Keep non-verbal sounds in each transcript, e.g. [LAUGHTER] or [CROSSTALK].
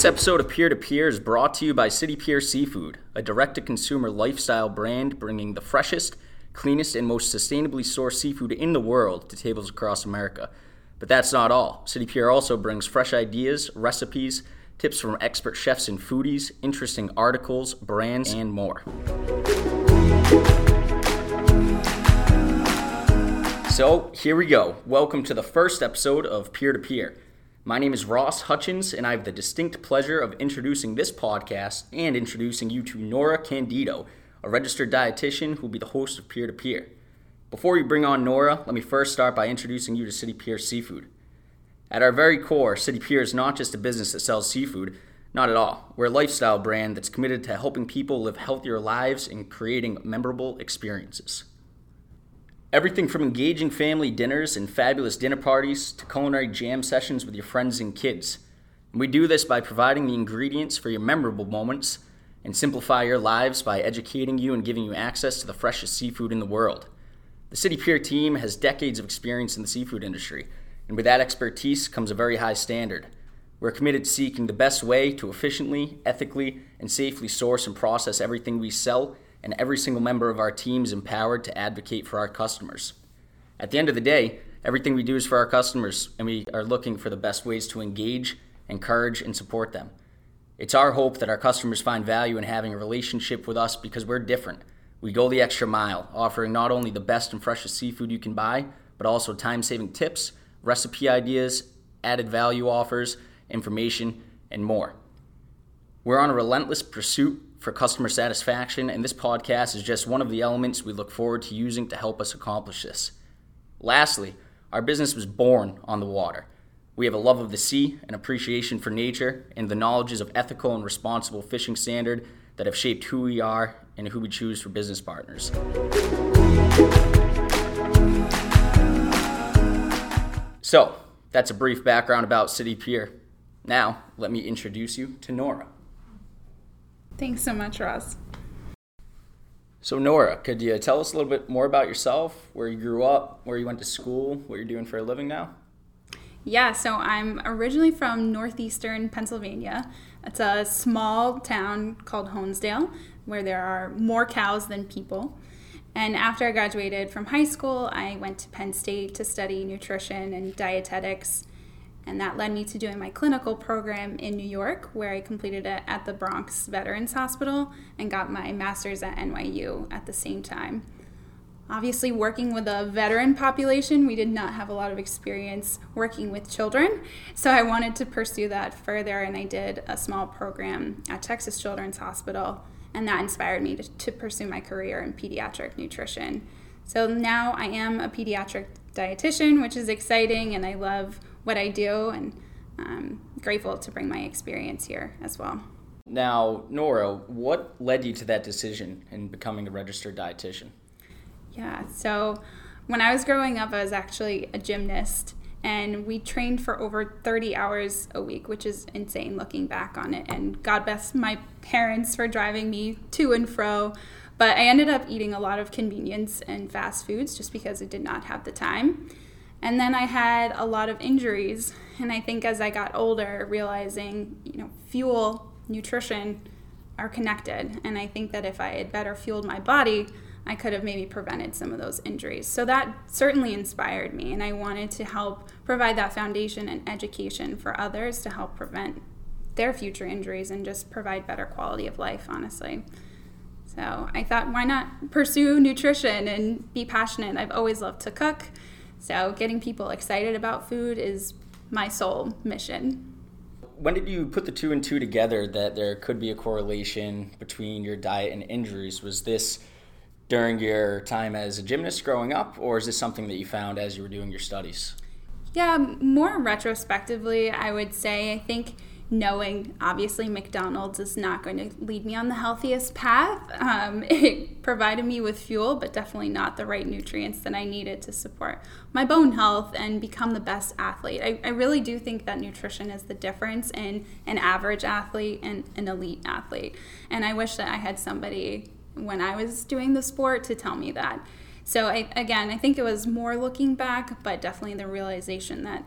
This episode of Peer to Peer is brought to you by City Pier Seafood, a direct to consumer lifestyle brand bringing the freshest, cleanest, and most sustainably sourced seafood in the world to tables across America. But that's not all. City Pier also brings fresh ideas, recipes, tips from expert chefs and foodies, interesting articles, brands, and more. So, here we go. Welcome to the first episode of Peer to Peer. My name is Ross Hutchins, and I have the distinct pleasure of introducing this podcast and introducing you to Nora Candido, a registered dietitian who will be the host of Peer to Peer. Before we bring on Nora, let me first start by introducing you to City Pier Seafood. At our very core, City Pier is not just a business that sells seafood, not at all. We're a lifestyle brand that's committed to helping people live healthier lives and creating memorable experiences. Everything from engaging family dinners and fabulous dinner parties to culinary jam sessions with your friends and kids. And we do this by providing the ingredients for your memorable moments and simplify your lives by educating you and giving you access to the freshest seafood in the world. The City Pier team has decades of experience in the seafood industry, and with that expertise comes a very high standard. We're committed to seeking the best way to efficiently, ethically, and safely source and process everything we sell and every single member of our team is empowered to advocate for our customers. At the end of the day, everything we do is for our customers, and we are looking for the best ways to engage, encourage, and support them. It's our hope that our customers find value in having a relationship with us because we're different. We go the extra mile, offering not only the best and freshest seafood you can buy, but also time saving tips, recipe ideas, added value offers, information, and more. We're on a relentless pursuit for customer satisfaction, and this podcast is just one of the elements we look forward to using to help us accomplish this. Lastly, our business was born on the water. We have a love of the sea, an appreciation for nature, and the knowledges of ethical and responsible fishing standard that have shaped who we are and who we choose for business partners. So, that's a brief background about City Pier. Now, let me introduce you to Nora. Thanks so much, Ross. So, Nora, could you tell us a little bit more about yourself, where you grew up, where you went to school, what you're doing for a living now? Yeah, so I'm originally from northeastern Pennsylvania. It's a small town called Honesdale where there are more cows than people. And after I graduated from high school, I went to Penn State to study nutrition and dietetics. And that led me to doing my clinical program in New York, where I completed it at the Bronx Veterans Hospital and got my master's at NYU at the same time. Obviously, working with a veteran population, we did not have a lot of experience working with children. So I wanted to pursue that further, and I did a small program at Texas Children's Hospital, and that inspired me to, to pursue my career in pediatric nutrition. So now I am a pediatric dietitian, which is exciting, and I love what I do, and I'm grateful to bring my experience here as well. Now, Nora, what led you to that decision in becoming a registered dietitian? Yeah, so when I was growing up, I was actually a gymnast, and we trained for over 30 hours a week, which is insane looking back on it. And God bless my parents for driving me to and fro. But I ended up eating a lot of convenience and fast foods just because I did not have the time. And then I had a lot of injuries. And I think as I got older, realizing, you know, fuel, nutrition are connected. And I think that if I had better fueled my body, I could have maybe prevented some of those injuries. So that certainly inspired me. And I wanted to help provide that foundation and education for others to help prevent their future injuries and just provide better quality of life, honestly. So I thought, why not pursue nutrition and be passionate? I've always loved to cook. So, getting people excited about food is my sole mission. When did you put the two and two together that there could be a correlation between your diet and injuries? Was this during your time as a gymnast growing up, or is this something that you found as you were doing your studies? Yeah, more retrospectively, I would say I think knowing obviously McDonald's is not going to lead me on the healthiest path. Um, [LAUGHS] it provided me with fuel, but definitely not the right nutrients that I needed to support my bone health and become the best athlete. I, I really do think that nutrition is the difference in an average athlete and an elite athlete. And I wish that I had somebody when I was doing the sport to tell me that. So I, again, I think it was more looking back, but definitely the realization that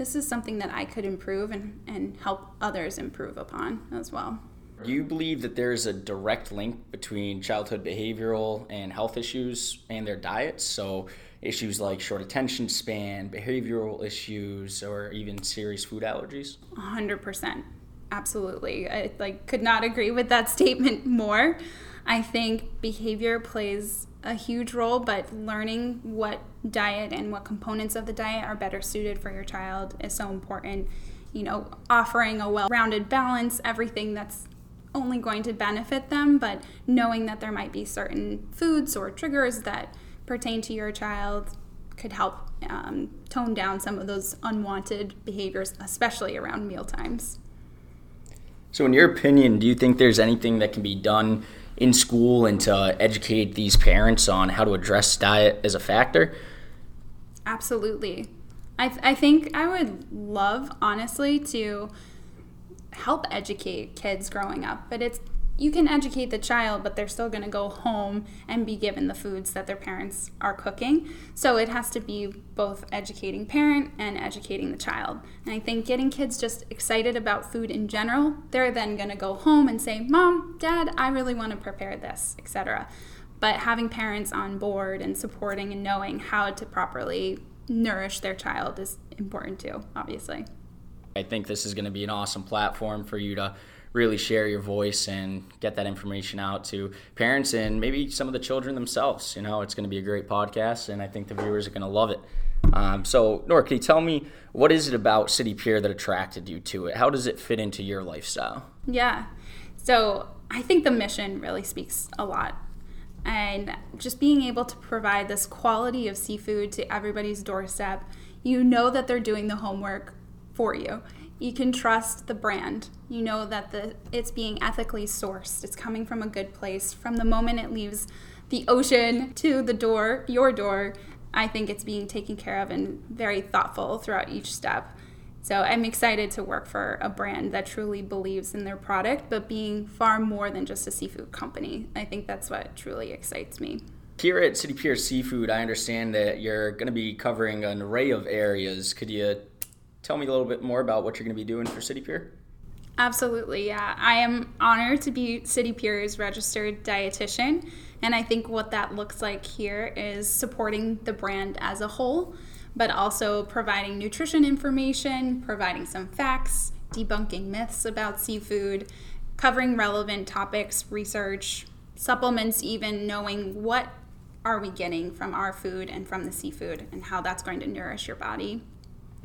this is something that I could improve and, and help others improve upon as well. Do you believe that there's a direct link between childhood behavioral and health issues and their diets? So, issues like short attention span, behavioral issues, or even serious food allergies? 100%. Absolutely. I like could not agree with that [LAUGHS] statement more. I think behavior plays a huge role, but learning what diet and what components of the diet are better suited for your child is so important. You know, offering a well rounded balance, everything that's only going to benefit them, but knowing that there might be certain foods or triggers that pertain to your child could help um, tone down some of those unwanted behaviors, especially around meal times. So, in your opinion, do you think there's anything that can be done in school and to educate these parents on how to address diet as a factor? Absolutely. I, th- I think I would love, honestly, to help educate kids growing up, but it's you can educate the child, but they're still going to go home and be given the foods that their parents are cooking. So it has to be both educating parent and educating the child. And I think getting kids just excited about food in general, they're then going to go home and say, "Mom, Dad, I really want to prepare this," etc. But having parents on board and supporting and knowing how to properly nourish their child is important too, obviously. I think this is going to be an awesome platform for you to really share your voice and get that information out to parents and maybe some of the children themselves. You know, it's going to be a great podcast, and I think the viewers are going to love it. Um, so, Nora, can you tell me what is it about City Pier that attracted you to it? How does it fit into your lifestyle? Yeah. So, I think the mission really speaks a lot. And just being able to provide this quality of seafood to everybody's doorstep, you know that they're doing the homework for you you can trust the brand. You know that the it's being ethically sourced. It's coming from a good place. From the moment it leaves the ocean to the door, your door, I think it's being taken care of and very thoughtful throughout each step. So I'm excited to work for a brand that truly believes in their product, but being far more than just a seafood company. I think that's what truly excites me. Here at City Pier Seafood, I understand that you're going to be covering an array of areas. Could you tell me a little bit more about what you're going to be doing for City Pier? Absolutely, yeah. I am honored to be City Pier's registered dietitian, and I think what that looks like here is supporting the brand as a whole, but also providing nutrition information, providing some facts, debunking myths about seafood, covering relevant topics, research, supplements, even knowing what are we getting from our food and from the seafood and how that's going to nourish your body.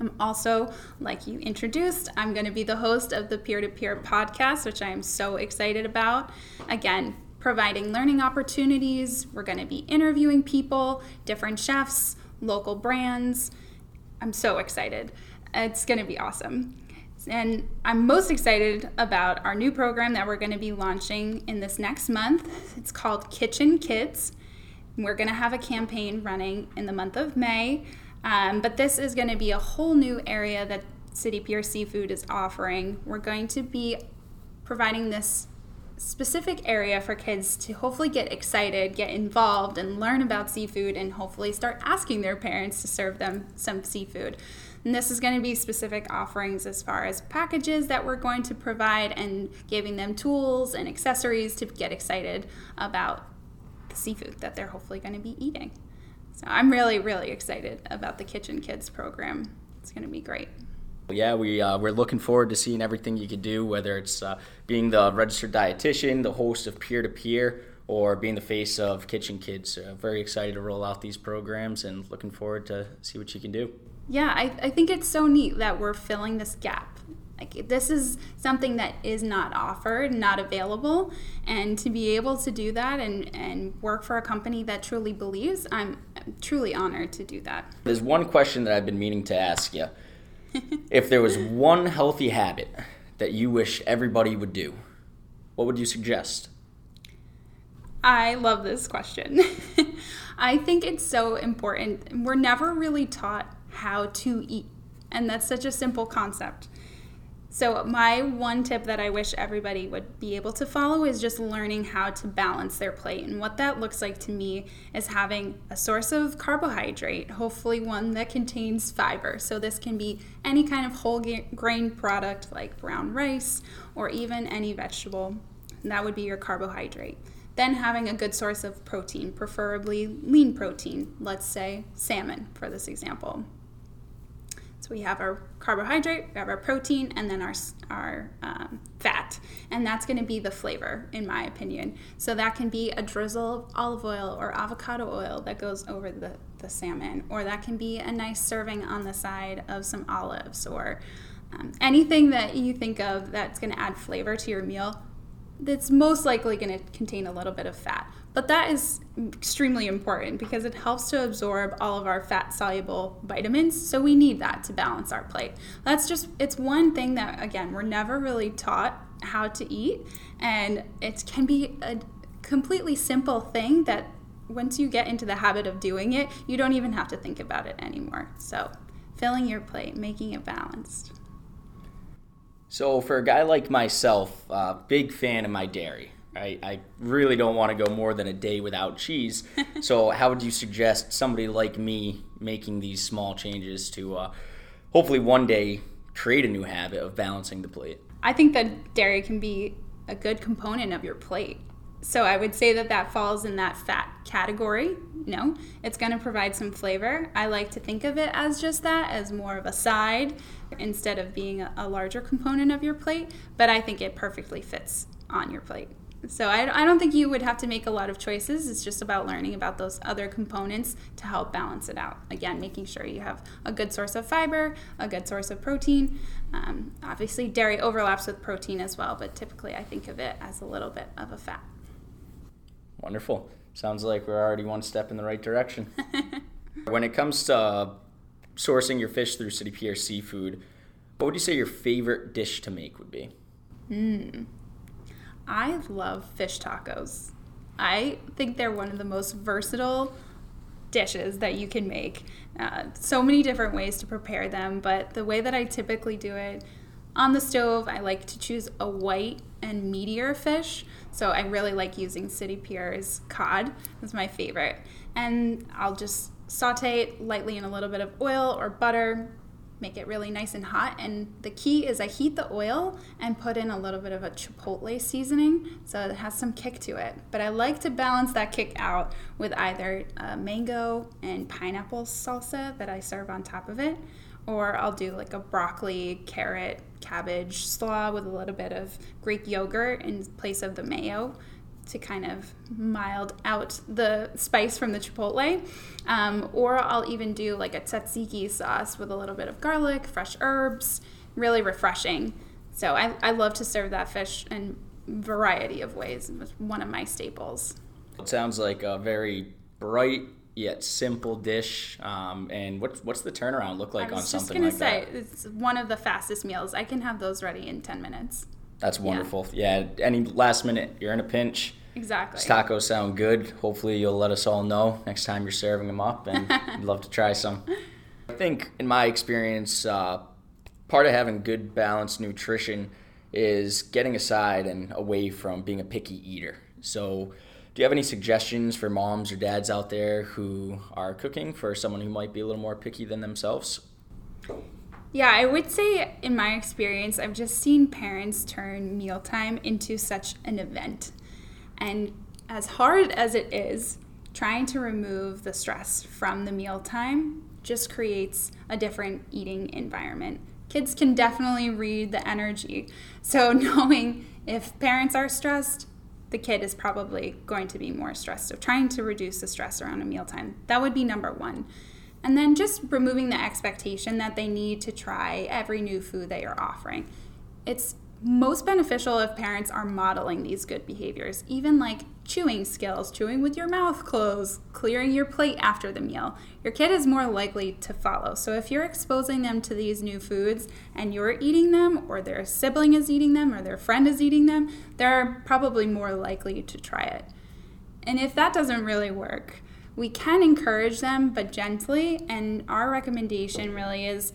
I'm also, like you introduced, I'm going to be the host of the Peer to Peer podcast, which I am so excited about. Again, providing learning opportunities. We're going to be interviewing people, different chefs, local brands. I'm so excited. It's going to be awesome. And I'm most excited about our new program that we're going to be launching in this next month. It's called Kitchen Kids. We're going to have a campaign running in the month of May um, but this is going to be a whole new area that City Pier Seafood is offering. We're going to be providing this specific area for kids to hopefully get excited, get involved, and learn about seafood, and hopefully start asking their parents to serve them some seafood. And this is going to be specific offerings as far as packages that we're going to provide and giving them tools and accessories to get excited about the seafood that they're hopefully going to be eating. So I'm really, really excited about the Kitchen Kids program. It's going to be great. Yeah, we uh, we're looking forward to seeing everything you could do, whether it's uh, being the registered dietitian, the host of Peer to peer, or being the face of Kitchen Kids. Uh, very excited to roll out these programs and looking forward to see what you can do. Yeah, I, I think it's so neat that we're filling this gap like this is something that is not offered, not available, and to be able to do that and and work for a company that truly believes, I'm, I'm truly honored to do that. There's one question that I've been meaning to ask you. [LAUGHS] if there was one healthy habit that you wish everybody would do, what would you suggest? I love this question. [LAUGHS] I think it's so important. We're never really taught how to eat, and that's such a simple concept So, my one tip that I wish everybody would be able to follow is just learning how to balance their plate. And what that looks like to me is having a source of carbohydrate, hopefully one that contains fiber. So, this can be any kind of whole grain product like brown rice or even any vegetable. That would be your carbohydrate. Then, having a good source of protein, preferably lean protein, let's say salmon for this example we have our carbohydrate, we have our protein, and then our, our um, fat. And that's going to be the flavor, in my opinion. So that can be a drizzle of olive oil or avocado oil that goes over the, the salmon, or that can be a nice serving on the side of some olives, or um, anything that you think of that's going to add flavor to your meal that's most likely going to contain a little bit of fat. But that is extremely important because it helps to absorb all of our fat soluble vitamins. So we need that to balance our plate. That's just, it's one thing that, again, we're never really taught how to eat. And it can be a completely simple thing that once you get into the habit of doing it, you don't even have to think about it anymore. So filling your plate, making it balanced. So for a guy like myself, uh, big fan of my dairy. I, I really don't want to go more than a day without cheese. [LAUGHS] so, how would you suggest somebody like me making these small changes to uh, hopefully one day create a new habit of balancing the plate? I think that dairy can be a good component of your plate. So, I would say that that falls in that fat category. No, it's going to provide some flavor. I like to think of it as just that, as more of a side instead of being a, a larger component of your plate, but I think it perfectly fits on your plate. So I, I don't think you would have to make a lot of choices. It's just about learning about those other components to help balance it out. Again, making sure you have a good source of fiber, a good source of protein. Um, obviously, dairy overlaps with protein as well, but typically I think of it as a little bit of a fat. Wonderful. Sounds like we're already one step in the right direction. [LAUGHS] when it comes to sourcing your fish through City Pier Seafood, what would you say your favorite dish to make would be? Hmm. I love fish tacos. I think they're one of the most versatile dishes that you can make. Uh, so many different ways to prepare them, but the way that I typically do it on the stove, I like to choose a white and meatier fish. So I really like using City Pier's cod. It's my favorite. And I'll just saute it lightly in a little bit of oil or butter, make it really nice and hot. And the key is I heat the oil and put in a little bit of a chipotle seasoning so it has some kick to it. But I like to balance that kick out with either uh, mango and pineapple salsa that I serve on top of it, or I'll do like a broccoli, carrot, cabbage slaw with a little bit of Greek yogurt in place of the mayo to kind of mild out the spice from the chipotle. Um, or I'll even do like a tzatziki sauce with a little bit of garlic, fresh herbs, really refreshing. So I, I love to serve that fish in variety of ways. It's one of my staples. It sounds like a very bright yet simple dish. Um, and what's what's the turnaround look like on something like that? I was just gonna say. It's one of the fastest meals. I can have those ready in ten minutes. That's wonderful. Yeah. yeah. Any last minute, you're in a pinch. Exactly. tacos sound good. Hopefully, you'll let us all know next time you're serving them up, and [LAUGHS] I'd love to try some. I think, in my experience, uh, part of having good balanced nutrition is getting aside and away from being a picky eater. So, do you have any suggestions for moms or dads out there who are cooking for someone who might be a little more picky than themselves? Yeah, I would say in my experience, I've just seen parents turn mealtime into such an event. And as hard as it is, trying to remove the stress from the mealtime just creates a different eating environment. Kids can definitely read the energy. So, [LAUGHS] knowing if parents are stressed, the kid is probably going to be more stressed. So, trying to reduce the stress around a mealtime, that would be number one. And then just removing the expectation that they need to try every new food that you're offering. It's most beneficial if parents are modeling these good behaviors, even like chewing skills, chewing with your mouth closed, clearing your plate after the meal. Your kid is more likely to follow. So if you're exposing them to these new foods and you're eating them, or their sibling is eating them, or their friend is eating them, they're probably more likely to try it. And if that doesn't really work, we can encourage them, but gently. And our recommendation really is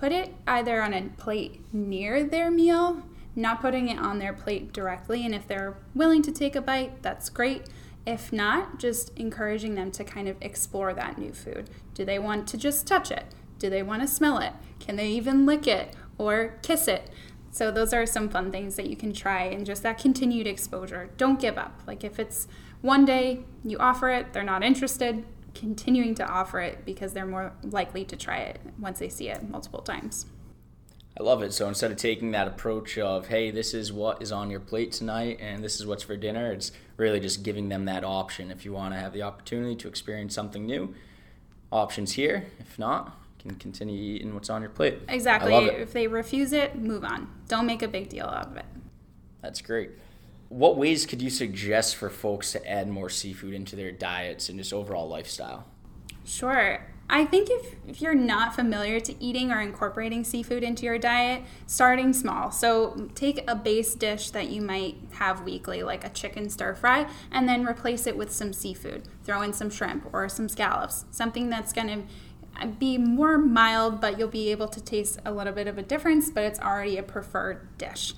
put it either on a plate near their meal, not putting it on their plate directly. And if they're willing to take a bite, that's great. If not, just encouraging them to kind of explore that new food. Do they want to just touch it? Do they want to smell it? Can they even lick it or kiss it? So, those are some fun things that you can try and just that continued exposure. Don't give up. Like, if it's one day you offer it, they're not interested, continuing to offer it because they're more likely to try it once they see it multiple times. I love it. So instead of taking that approach of, hey, this is what is on your plate tonight and this is what's for dinner, it's really just giving them that option. If you want to have the opportunity to experience something new, options here. If not, can continue eating what's on your plate. Exactly. If they refuse it, move on. Don't make a big deal out of it. That's great. What ways could you suggest for folks to add more seafood into their diets and just overall lifestyle? Sure. I think if, if you're not familiar to eating or incorporating seafood into your diet, starting small. So take a base dish that you might have weekly, like a chicken stir fry, and then replace it with some seafood. Throw in some shrimp or some scallops, something that's going to be more mild, but you'll be able to taste a little bit of a difference, but it's already a preferred dish.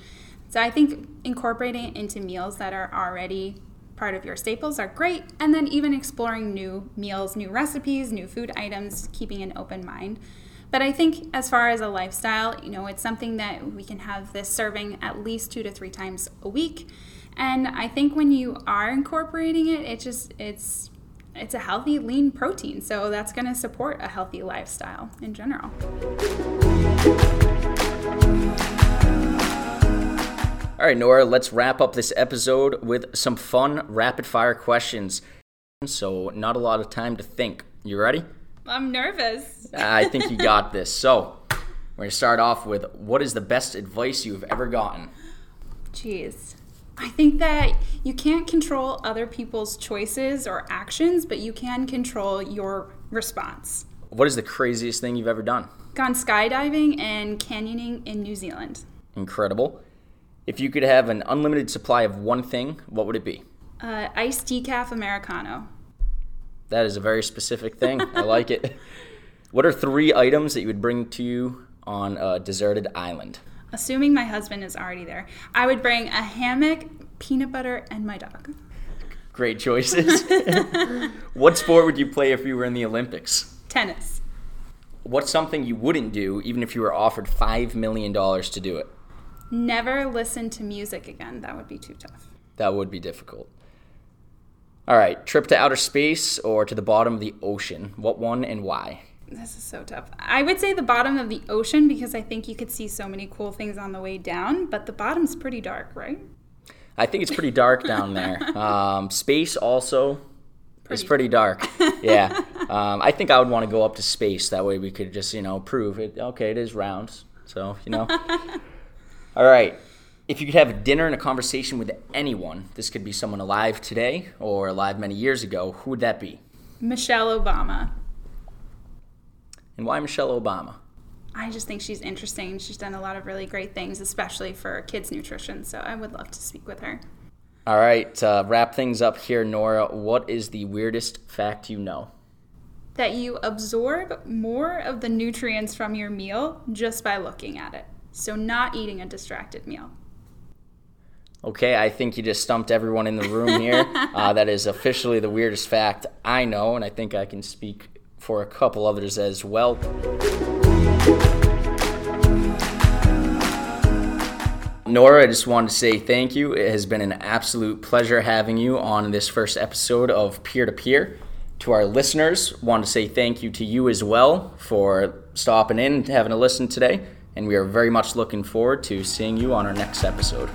So I think incorporating it into meals that are already part of your staples are great. And then even exploring new meals, new recipes, new food items, keeping an open mind. But I think as far as a lifestyle, you know, it's something that we can have this serving at least two to three times a week. And I think when you are incorporating it, it just it's it's a healthy lean protein. So that's going to support a healthy lifestyle in general. All right, Nora, let's wrap up this episode with some fun rapid fire questions. So, not a lot of time to think. You ready? I'm nervous. I think you got [LAUGHS] this. So, we're going to start off with what is the best advice you've ever gotten? Jeez. I think that you can't control other people's choices or actions, but you can control your response. What is the craziest thing you've ever done? Gone skydiving and canyoning in New Zealand. Incredible. If you could have an unlimited supply of one thing, what would it be? Uh, iced decaf Americano. That is a very specific thing. I like it. [LAUGHS] What are three items that you would bring to you on a deserted island? Assuming my husband is already there, I would bring a hammock, peanut butter, and my dog. Great choices. [LAUGHS] [LAUGHS] what sport would you play if you were in the Olympics? Tennis. What's something you wouldn't do even if you were offered $5 million to do it? Never listen to music again. That would be too tough. That would be difficult. All right, trip to outer space or to the bottom of the ocean. What one and why? This is so tough. I would say the bottom of the ocean because I think you could see so many cool things on the way down, but the bottom's pretty dark, right? I think it's pretty dark down there. [LAUGHS] Um, space also pretty. is pretty dark. yeah. [LAUGHS] Um, I think I would want to go up to space. That way we could just, you know, prove it. Okay, it is round. So, you know. [LAUGHS] All right. If you could have a dinner and a conversation with anyone, this could be someone alive today or alive many years ago, who would that be? Michelle Obama. And why Michelle Obama? I just think she's interesting. She's done a lot of really great things, especially for kids' nutrition. So I would love to speak with her. All right, uh, wrap things up here, Nora. What is the weirdest fact you know? That you absorb more of the nutrients from your meal just by looking at it. So, not eating a distracted meal. Okay, I think you just stumped everyone in the room here. [LAUGHS] uh, that is officially the weirdest fact I know, and I think I can speak for a couple others as well. Nora, I just wanted to say thank you. It has been an absolute pleasure having you on this first episode of Peer to Peer. To our listeners, want to say thank you to you as well for stopping in and having a listen today and we are very much looking forward to seeing you on our next episode.